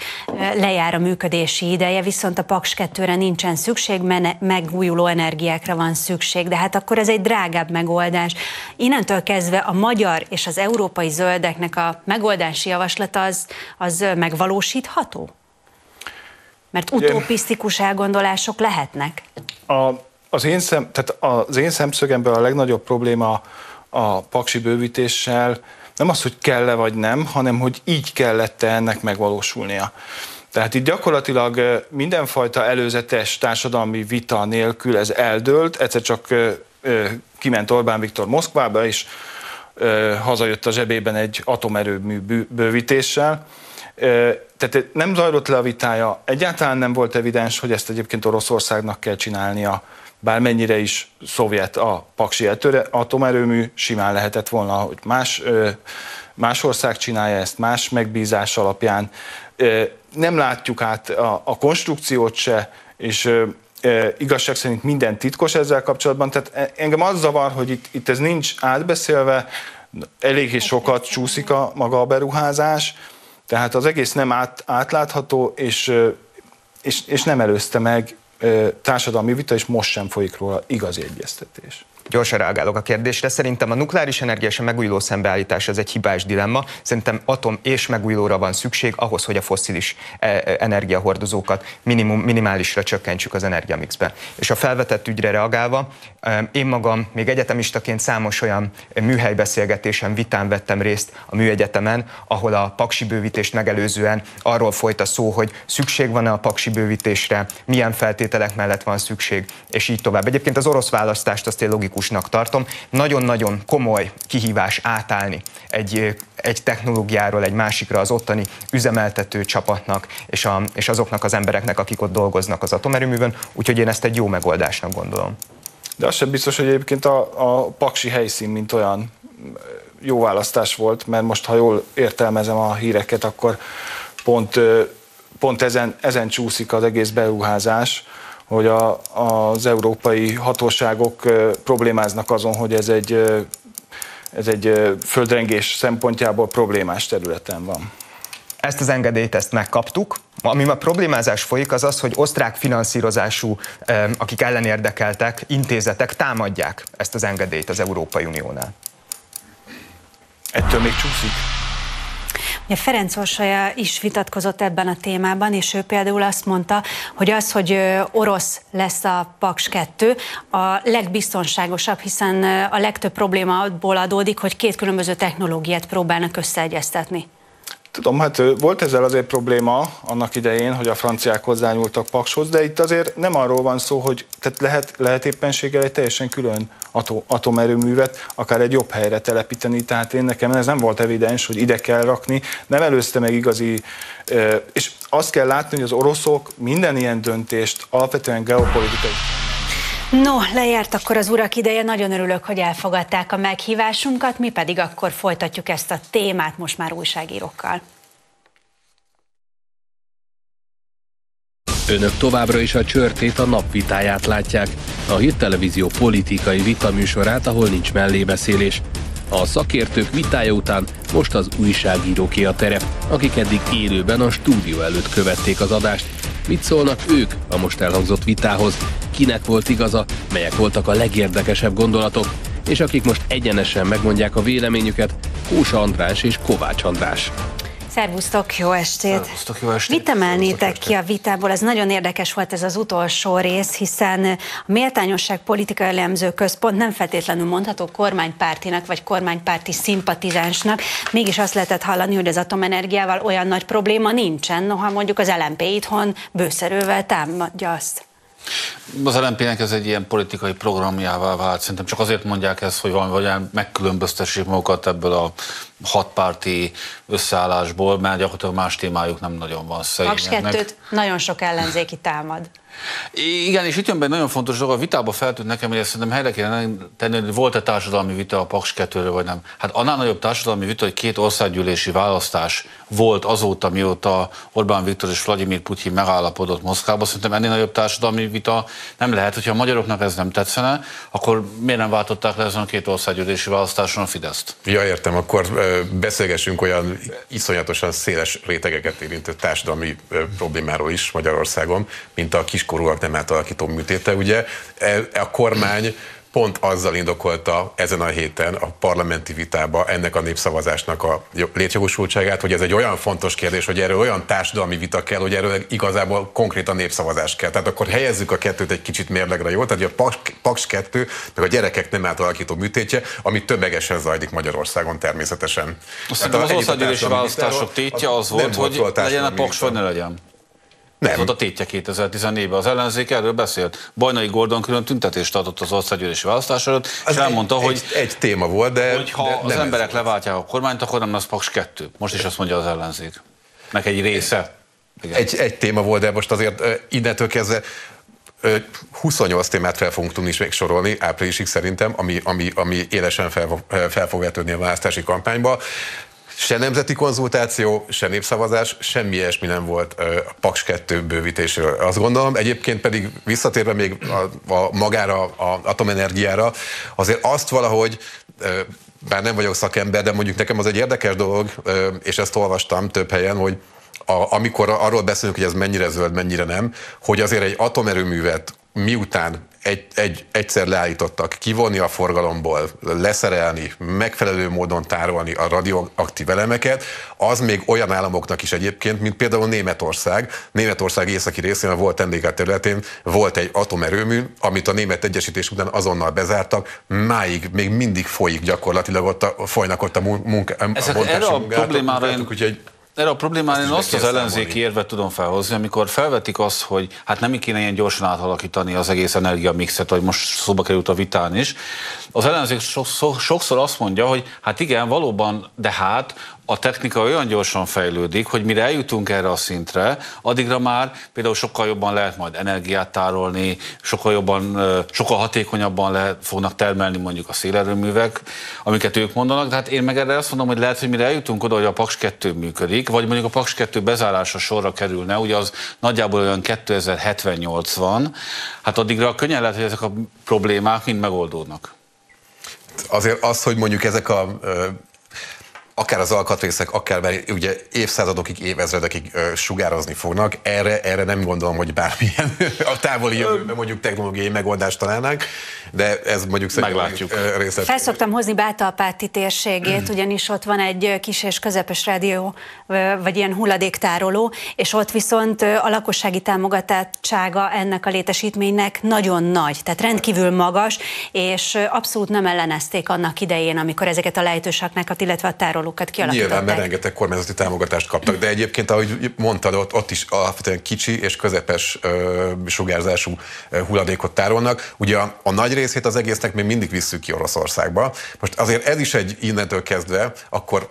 lejár a működési ideje, viszont a Paks 2-re nincsen szükség, megújuló energiákra van szükség, de hát akkor ez egy drágább megoldás. Innentől kezdve a magyar és az európai zöldeknek a megoldási javaslata az, az megvalósítható? Mert utopisztikus elgondolások lehetnek. A az én, szem, tehát az én szemszögemben a legnagyobb probléma a paksi bővítéssel nem az, hogy kell-e vagy nem, hanem hogy így kellett-e ennek megvalósulnia. Tehát itt gyakorlatilag mindenfajta előzetes társadalmi vita nélkül ez eldőlt, egyszer csak kiment Orbán Viktor Moszkvába, és hazajött a zsebében egy atomerőmű bővítéssel. Tehát nem zajlott le a vitája, egyáltalán nem volt evidens, hogy ezt egyébként Oroszországnak kell csinálnia bármennyire is szovjet a paksi atomerőmű, simán lehetett volna, hogy más, más ország csinálja ezt, más megbízás alapján. Nem látjuk át a, a konstrukciót se, és igazság szerint minden titkos ezzel kapcsolatban, tehát e, engem az zavar, hogy itt, itt ez nincs átbeszélve, eléggé sokat csúszik a maga a beruházás, tehát az egész nem át, átlátható, és, és, és nem előzte meg társadalmi vita, és most sem folyik róla igazi egyeztetés. Gyorsan reagálok a kérdésre. Szerintem a nukleáris energia és a megújuló szembeállítás ez egy hibás dilemma. Szerintem atom és megújulóra van szükség ahhoz, hogy a fosszilis e, e, energiahordozókat minimum, minimálisra csökkentsük az energiamixben. És a felvetett ügyre reagálva, én magam még egyetemistaként számos olyan műhelybeszélgetésen, vitán vettem részt a műegyetemen, ahol a paksi bővítést megelőzően arról folyt a szó, hogy szükség van-e a paksi bővítésre, milyen feltételek mellett van szükség, és így tovább. Egyébként az orosz választást azt én logikusnak tartom. Nagyon-nagyon komoly kihívás átállni egy, egy technológiáról egy másikra az ottani üzemeltető csapatnak és, a, és azoknak az embereknek, akik ott dolgoznak az atomerőművön, úgyhogy én ezt egy jó megoldásnak gondolom. De az sem biztos, hogy egyébként a, a paksi helyszín, mint olyan jó választás volt, mert most, ha jól értelmezem a híreket, akkor pont, pont ezen, ezen csúszik az egész beruházás, hogy a, az európai hatóságok problémáznak azon, hogy ez egy, ez egy földrengés szempontjából problémás területen van. Ezt az engedélyt ezt megkaptuk, ami a problémázás folyik, az az, hogy osztrák finanszírozású, akik ellenérdekeltek, intézetek támadják ezt az engedélyt az Európai Uniónál. Ettől még csúszik. Ja, Ferenc Orsolya is vitatkozott ebben a témában, és ő például azt mondta, hogy az, hogy orosz lesz a Paks 2, a legbiztonságosabb, hiszen a legtöbb probléma abból adódik, hogy két különböző technológiát próbálnak összeegyeztetni. Tudom, hát volt ezzel azért probléma annak idején, hogy a franciák hozzányúltak Pakshoz, de itt azért nem arról van szó, hogy tehát lehet, lehet éppenséggel egy teljesen külön atom, atomerőművet akár egy jobb helyre telepíteni, tehát én nekem ez nem volt evidens, hogy ide kell rakni, nem előzte meg igazi, és azt kell látni, hogy az oroszok minden ilyen döntést alapvetően geopolitikai No, lejárt akkor az urak ideje, nagyon örülök, hogy elfogadták a meghívásunkat, mi pedig akkor folytatjuk ezt a témát most már újságírókkal. Önök továbbra is a csörtét a napvitáját látják, a hírtelevízió politikai vitaműsorát, ahol nincs mellébeszélés. A szakértők vitája után most az újságíróké a terep, akik eddig élőben a stúdió előtt követték az adást. Mit szólnak ők a most elhangzott vitához? Kinek volt igaza? Melyek voltak a legérdekesebb gondolatok? És akik most egyenesen megmondják a véleményüket, Kósa András és Kovács András. Szervusztok, jó estét! Szervusztok, jó estét! Mit emelnétek ki a vitából? Ez nagyon érdekes volt ez az utolsó rész, hiszen a Méltányosság Politika Elemző Központ nem feltétlenül mondható kormánypártinak vagy kormánypárti szimpatizánsnak. Mégis azt lehetett hallani, hogy az atomenergiával olyan nagy probléma nincsen, noha mondjuk az LMP itthon bőszerővel támadja azt. Az LNP-nek ez egy ilyen politikai programjává vált. Szerintem csak azért mondják ezt, hogy valami vagy megkülönböztessék magukat ebből a hatpárti összeállásból, mert gyakorlatilag más témájuk nem nagyon van szegényeknek. Paks kettőt nagyon sok ellenzéki támad. Igen, és itt jön be egy nagyon fontos dolog, a vitába feltűnt nekem, hogy ezt szerintem helyre kellene tenni, hogy volt-e társadalmi vita a Paks 2 vagy nem. Hát annál nagyobb társadalmi vita, hogy két országgyűlési választás volt azóta, mióta Orbán Viktor és Vladimir Putyin megállapodott Moszkvába. Szerintem ennél nagyobb társadalmi vita nem lehet, hogyha a magyaroknak ez nem tetszene, akkor miért nem váltották le ezen a két országgyűlési választáson a Fideszt? Ja, értem, akkor beszélgessünk olyan iszonyatosan széles rétegeket érintő társadalmi problémáról is Magyarországon, mint a kiskorúak nem átalakító műtéte. Ugye e, a kormány pont azzal indokolta ezen a héten a parlamenti vitába ennek a népszavazásnak a létjogosultságát, hogy ez egy olyan fontos kérdés, hogy erről olyan társadalmi vita kell, hogy erről igazából konkrétan népszavazás kell. Tehát akkor helyezzük a kettőt egy kicsit mérlegre, jó? Tehát a Paks, Paks 2, meg a gyerekek nem átalakító műtétje, ami tömegesen zajlik Magyarországon természetesen. Azt az országgyűlési választások tétje az volt, hogy legyen a Paks, vagy ne legyen. Nem. Ez volt a tétje 2014-ben. Az ellenzék erről beszélt. Bajnai Gordon külön tüntetést adott az országgyűlési választás előtt, és elmondta, egy, hogy egy, egy téma volt, de, hogy ha de az emberek leváltják a kormányt, akkor nem lesz Paks 2. Most is azt mondja az ellenzék. Meg egy része. Igen. Egy, egy téma volt, de most azért innentől kezdve 28 témát fel fogunk tudni még sorolni áprilisig szerintem, ami, ami, ami élesen fel, fel fog vetődni a választási kampányba. Se nemzeti konzultáció, se népszavazás, semmi ilyesmi nem volt a Paks 2 bővítésről. Azt gondolom, egyébként pedig visszatérve még a, a magára, a atomenergiára, azért azt valahogy bár nem vagyok szakember, de mondjuk nekem az egy érdekes dolog, és ezt olvastam több helyen, hogy a, amikor arról beszélünk, hogy ez mennyire zöld, mennyire nem, hogy azért egy atomerőművet miután egy, egy, egyszer leállítottak, kivonni a forgalomból, leszerelni, megfelelő módon tárolni a radioaktív elemeket, az még olyan államoknak is egyébként, mint például Németország. Németország északi részén, a volt NDK területén volt egy atomerőmű, amit a német egyesítés után azonnal bezártak, máig még mindig folyik gyakorlatilag ott a, folynak ott a munka, Ezek, a erre a problémára én... Úgyhogy erre a problémára én azt az ellenzéki érvet tudom felhozni, amikor felvetik azt, hogy hát nem kéne ilyen gyorsan átalakítani az egész energiamixet, vagy most szóba került a vitán is. Az ellenzék sokszor azt mondja, hogy hát igen, valóban, de hát a technika olyan gyorsan fejlődik, hogy mire eljutunk erre a szintre, addigra már például sokkal jobban lehet majd energiát tárolni, sokkal jobban, sokkal hatékonyabban lehet, fognak termelni mondjuk a szélerőművek, amiket ők mondanak. Tehát én meg erre azt mondom, hogy lehet, hogy mire eljutunk oda, hogy a Paks 2 működik, vagy mondjuk a Paks 2 bezárása sorra kerülne, ugye az nagyjából olyan 2078 van, hát addigra könnyen lehet, hogy ezek a problémák mind megoldódnak. Azért az, hogy mondjuk ezek a akár az alkatrészek, akár mert ugye évszázadokig, évezredekig ö, sugározni fognak. Erre, erre nem gondolom, hogy bármilyen a távoli jövőben mondjuk technológiai megoldást találnánk, de ez mondjuk Meglátjuk. részlet. Felszoktam hozni Bátalpáti térségét, ugyanis ott van egy kis és közepes rádió, vagy ilyen hulladéktároló, és ott viszont a lakossági támogatottsága ennek a létesítménynek nagyon nagy, tehát rendkívül magas, és abszolút nem ellenezték annak idején, amikor ezeket a lejtősaknákat, illetve a tároló beszámolókat kialakították. Nyilván, mert rengeteg kormányzati támogatást kaptak, de egyébként, ahogy mondtad, ott, ott is alapvetően kicsi és közepes ö, sugárzású hulladékot tárolnak. Ugye a, a nagy részét az egésznek még mindig visszük ki Oroszországba. Most azért ez is egy innentől kezdve, akkor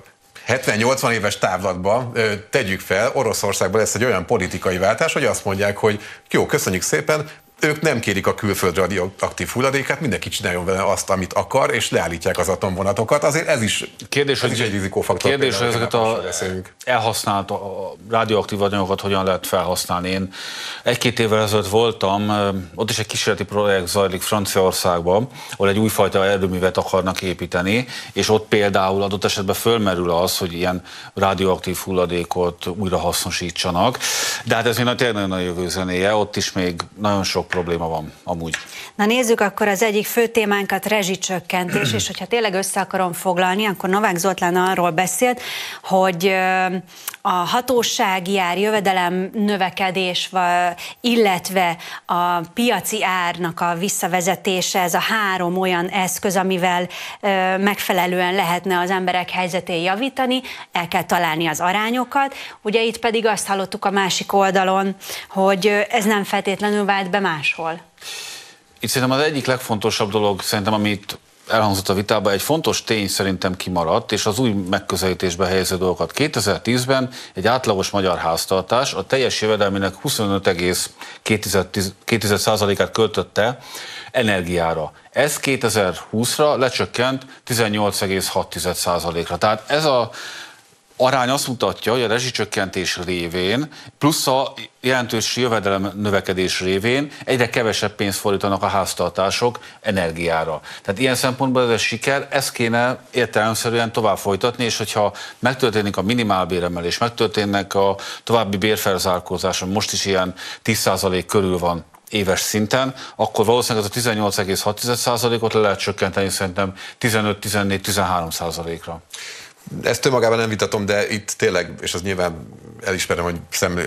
70-80 éves távlatban tegyük fel, Oroszországban lesz egy olyan politikai váltás, hogy azt mondják, hogy jó, köszönjük szépen, ők nem kérik a külföld radioaktív hulladékát, mindenki csináljon vele azt, amit akar, és leállítják az atomvonatokat. Azért ez is, kérdés, ez is egy rizikófaktor. Kérdés, hogy ezeket a elhasznált a radioaktív anyagokat hogyan lehet felhasználni. Én egy-két évvel ezelőtt voltam, ott is egy kísérleti projekt zajlik Franciaországban, ahol egy újfajta erőművet akarnak építeni, és ott például adott esetben fölmerül az, hogy ilyen radioaktív hulladékot újra hasznosítsanak. De hát ez még tényleg nagyon nagy jövőzenéje, ott is még nagyon sok sok probléma van amúgy. Na nézzük akkor az egyik fő témánkat, rezsicsökkentés, és hogyha tényleg össze akarom foglalni, akkor Novák Zoltán arról beszélt, hogy a hatósági ár, jövedelem növekedés, illetve a piaci árnak a visszavezetése, ez a három olyan eszköz, amivel megfelelően lehetne az emberek helyzetén javítani, el kell találni az arányokat. Ugye itt pedig azt hallottuk a másik oldalon, hogy ez nem feltétlenül vált be máshol. Itt szerintem az egyik legfontosabb dolog, szerintem, amit elhangzott a vitában, egy fontos tény szerintem kimaradt, és az új megközelítésbe helyező dolgokat. 2010-ben egy átlagos magyar háztartás a teljes jövedelmének 25,2%-át költötte energiára. Ez 2020-ra lecsökkent 18,6%-ra. Tehát ez a arány azt mutatja, hogy a rezsicsökkentés révén, plusz a jelentős jövedelem növekedés révén egyre kevesebb pénzt fordítanak a háztartások energiára. Tehát ilyen szempontból ez a siker, ezt kéne értelemszerűen tovább folytatni, és hogyha megtörténik a minimálbéremelés, megtörténnek a további bérfelzárkózás, most is ilyen 10% körül van éves szinten, akkor valószínűleg ez a 18,6%-ot le lehet csökkenteni szerintem 15-14-13%-ra. Ezt önmagában nem vitatom, de itt tényleg, és az nyilván elismerem, hogy szem,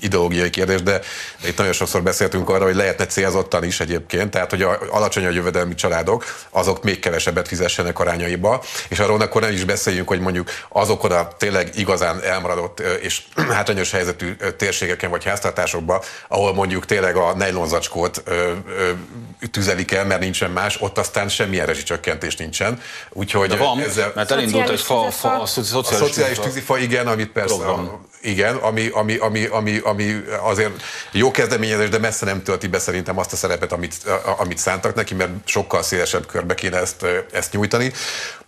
ideológiai kérdés, de itt nagyon sokszor beszéltünk arra, hogy lehetne célzottan is egyébként, tehát hogy a alacsony a jövedelmi családok, azok még kevesebbet fizessenek arányaiba, és arról akkor nem is beszéljünk, hogy mondjuk azokon a tényleg igazán elmaradott és hátrányos helyzetű térségeken vagy háztartásokban, ahol mondjuk tényleg a nejlonzacskót tüzelik el, mert nincsen más, ott aztán semmilyen rezsicsökkentés nincsen. Úgyhogy De van, ezzel... mert elindult egy fa, fa, a, szociális, a szociális tűzifa, igen, amit persze, program. Igen, ami, ami, ami, ami, ami azért jó kezdeményezés, de messze nem tölti be szerintem azt a szerepet, amit, amit szántak neki, mert sokkal szélesebb körbe kéne ezt, ezt nyújtani.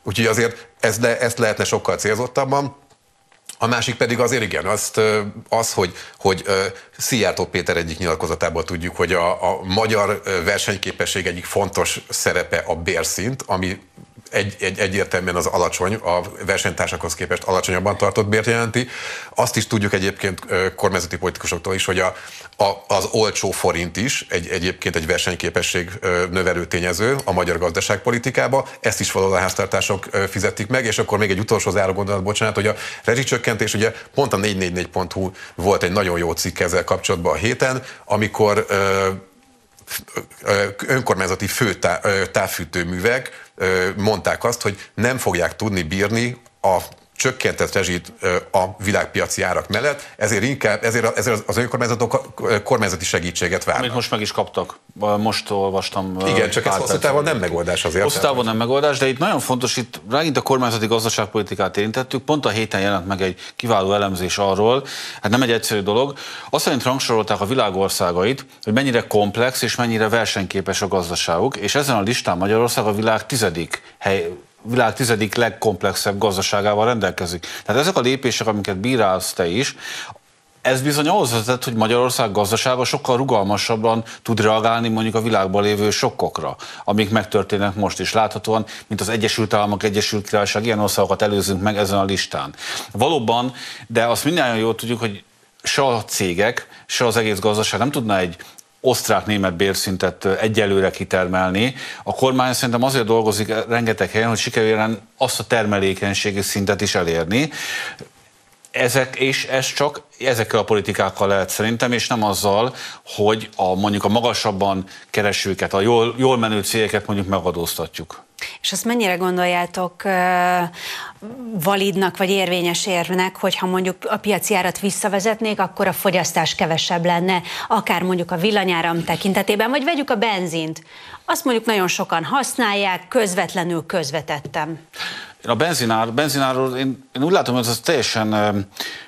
Úgyhogy azért ez le, ezt lehetne sokkal célzottabban. A másik pedig azért igen, azt, az, hogy, hogy Szijjártó Péter egyik nyilatkozatából tudjuk, hogy a, a magyar versenyképesség egyik fontos szerepe a bérszint, ami egy, egy, egyértelműen az alacsony, a versenytársakhoz képest alacsonyabban tartott bért jelenti. Azt is tudjuk egyébként kormányzati politikusoktól is, hogy a, a, az olcsó forint is egy, egyébként egy versenyképesség növelő tényező a magyar gazdaságpolitikába. Ezt is valahol a háztartások fizetik meg, és akkor még egy utolsó záró gondolat, bocsánat, hogy a rezsicsökkentés, ugye pont a 444.hu volt egy nagyon jó cikk ezzel kapcsolatban a héten, amikor önkormányzati főtávfűtőművek mondták azt, hogy nem fogják tudni bírni a csökkentett rezsit a világpiaci árak mellett, ezért inkább ezért, ezért az önkormányzatok kormányzati segítséget várnak. Amit most meg is kaptak. Most olvastam. Igen, csak ez hosszú távon nem megoldás azért. Hosszú távon nem megoldás, de itt nagyon fontos, itt megint a kormányzati gazdaságpolitikát érintettük, pont a héten jelent meg egy kiváló elemzés arról, hát nem egy egyszerű dolog. Azt szerint rangsorolták a világországait, hogy mennyire komplex és mennyire versenyképes a gazdaságuk, és ezen a listán Magyarország a világ tizedik hely, világ tizedik legkomplexebb gazdaságával rendelkezik. Tehát ezek a lépések, amiket bírálsz te is, ez bizony ahhoz vezet, hogy Magyarország gazdasága sokkal rugalmasabban tud reagálni mondjuk a világban lévő sokkokra, amik megtörténnek most is láthatóan, mint az Egyesült Államok, Egyesült Királyság, ilyen országokat előzünk meg ezen a listán. Valóban, de azt mindjárt jól tudjuk, hogy se a cégek, se az egész gazdaság nem tudna egy osztrák-német bérszintet egyelőre kitermelni. A kormány szerintem azért dolgozik rengeteg helyen, hogy sikerüljön azt a termelékenységi szintet is elérni. Ezek, és ez csak ezekkel a politikákkal lehet szerintem, és nem azzal, hogy a, mondjuk a magasabban keresőket, a jól, jól menő cégeket mondjuk megadóztatjuk. És azt mennyire gondoljátok validnak vagy érvényes érvnek, hogyha mondjuk a piaci árat visszavezetnék, akkor a fogyasztás kevesebb lenne, akár mondjuk a villanyáram tekintetében, vagy vegyük a benzint. Azt mondjuk nagyon sokan használják, közvetlenül közvetettem. A benzinár, benzinárról én, én úgy látom, hogy ez teljesen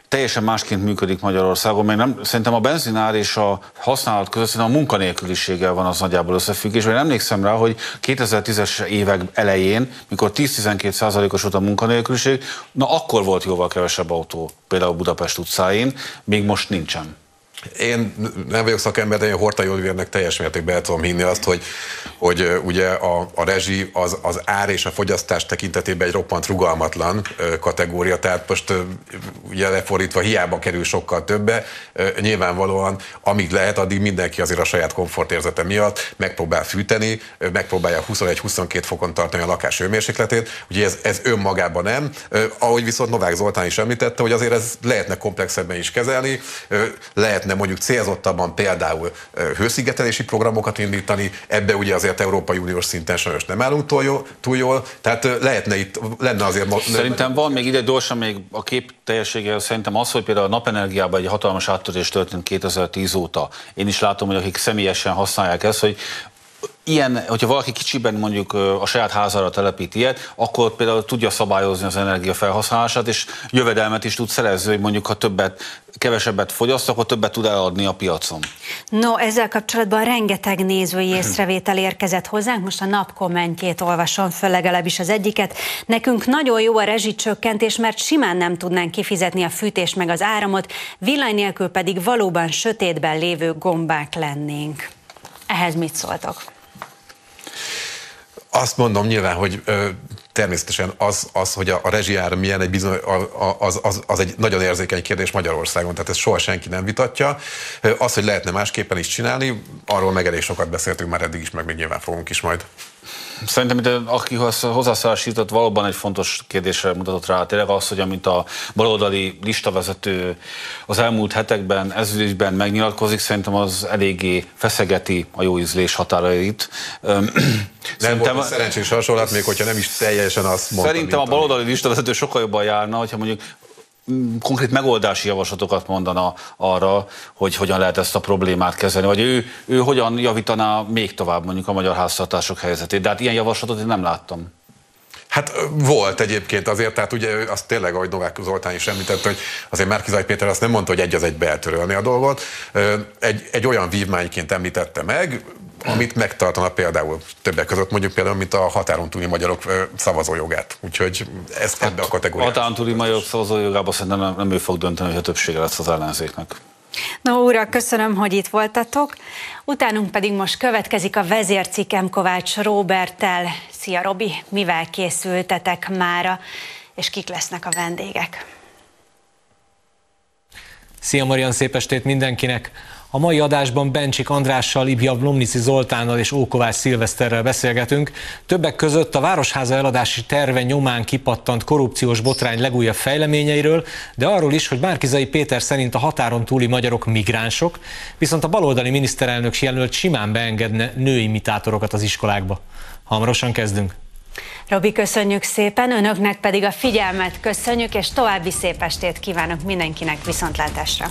teljesen másként működik Magyarországon, mert nem, szerintem a benzinár és a használat között szerintem a munkanélküliséggel van az nagyjából összefüggés. Én emlékszem rá, hogy 2010-es évek elején, mikor 10-12 százalékos volt a munkanélküliség, na akkor volt jóval kevesebb autó, például Budapest utcáin, még most nincsen. Én nem vagyok szakember, de én Horta Olivérnek teljes mértékben el tudom hinni azt, hogy, hogy ugye a, a rezsi az, az ár és a fogyasztás tekintetében egy roppant rugalmatlan kategória, tehát most ugye lefordítva hiába kerül sokkal többe, nyilvánvalóan amíg lehet, addig mindenki azért a saját komfortérzete miatt megpróbál fűteni, megpróbálja 21-22 fokon tartani a lakás hőmérsékletét, ugye ez, ez önmagában nem, ahogy viszont Novák Zoltán is említette, hogy azért ez lehetne komplexebben is kezelni, lehetne lehetne mondjuk célzottabban például hőszigetelési programokat indítani, ebbe ugye azért Európai Uniós szinten sajnos nem állunk túl jól, túl jól tehát lehetne itt, lenne azért... Szerintem van még ide gyorsan még a kép teljessége, szerintem az, hogy például a napenergiában egy hatalmas áttörés történt 2010 óta. Én is látom, hogy akik személyesen használják ezt, hogy ilyen, hogyha valaki kicsiben mondjuk a saját házára telepít ilyet, akkor például tudja szabályozni az energia felhasználását, és jövedelmet is tud szerezni, hogy mondjuk ha többet, kevesebbet fogyaszt, akkor többet tud eladni a piacon. No, ezzel kapcsolatban rengeteg nézői észrevétel érkezett hozzánk, most a nap kommentjét olvasom föl, legalábbis az egyiket. Nekünk nagyon jó a rezsicsökkentés, mert simán nem tudnánk kifizetni a fűtést meg az áramot, villany nélkül pedig valóban sötétben lévő gombák lennénk. Ehhez mit szóltak? Azt mondom nyilván, hogy ö, természetesen az, az, hogy a, a rezsiár milyen egy bizony, az, az, az egy nagyon érzékeny kérdés Magyarországon, tehát ezt soha senki nem vitatja. Az, hogy lehetne másképpen is csinálni, arról meg elég sokat beszéltünk már eddig is, meg még nyilván fogunk is majd. Szerintem, mint aki hozzászólásított, valóban egy fontos kérdésre mutatott rá. Tényleg az, hogy amint a baloldali listavezető az elmúlt hetekben ezügyben megnyilatkozik, szerintem az eléggé feszegeti a jó ízlés határait. Nem szerintem, volt szerencsés hasonlat, még hogyha nem is teljesen azt mondta. Szerintem a baloldali listavezető sokkal jobban járna, hogyha mondjuk konkrét megoldási javaslatokat mondana arra, hogy hogyan lehet ezt a problémát kezelni, vagy ő, ő hogyan javítaná még tovább mondjuk a magyar háztartások helyzetét. De hát ilyen javaslatot én nem láttam. Hát volt egyébként azért, tehát ugye azt tényleg, ahogy Novák Zoltán is említette, hogy azért Márkizaj Péter azt nem mondta, hogy egy az egy eltörölni a dolgot. Egy, egy olyan vívmányként említette meg, amit megtartana például többek között mondjuk például, mint a határon túli magyarok szavazójogát. Úgyhogy ez hát, ebbe a kategóriába. Határon túli magyarok szavazójogában szerintem nem, nem ő fog dönteni, hogy a többsége lesz az ellenzéknek. No, ura, köszönöm, hogy itt voltatok. Utánunk pedig most következik a vezércikem Kovács Roberttel. Szia, Robi, mivel készültetek mára, és kik lesznek a vendégek? Szia, Marian, szép estét mindenkinek! A mai adásban Bencsik Andrással, Ibja Lomnici Zoltánnal és Ókovács Szilveszterrel beszélgetünk. Többek között a Városháza eladási terve nyomán kipattant korrupciós botrány legújabb fejleményeiről, de arról is, hogy Márkizai Péter szerint a határon túli magyarok migránsok, viszont a baloldali miniszterelnök jelölt simán beengedne női imitátorokat az iskolákba. Hamarosan kezdünk. Robi, köszönjük szépen, önöknek pedig a figyelmet köszönjük, és további szép estét kívánok mindenkinek viszontlátásra.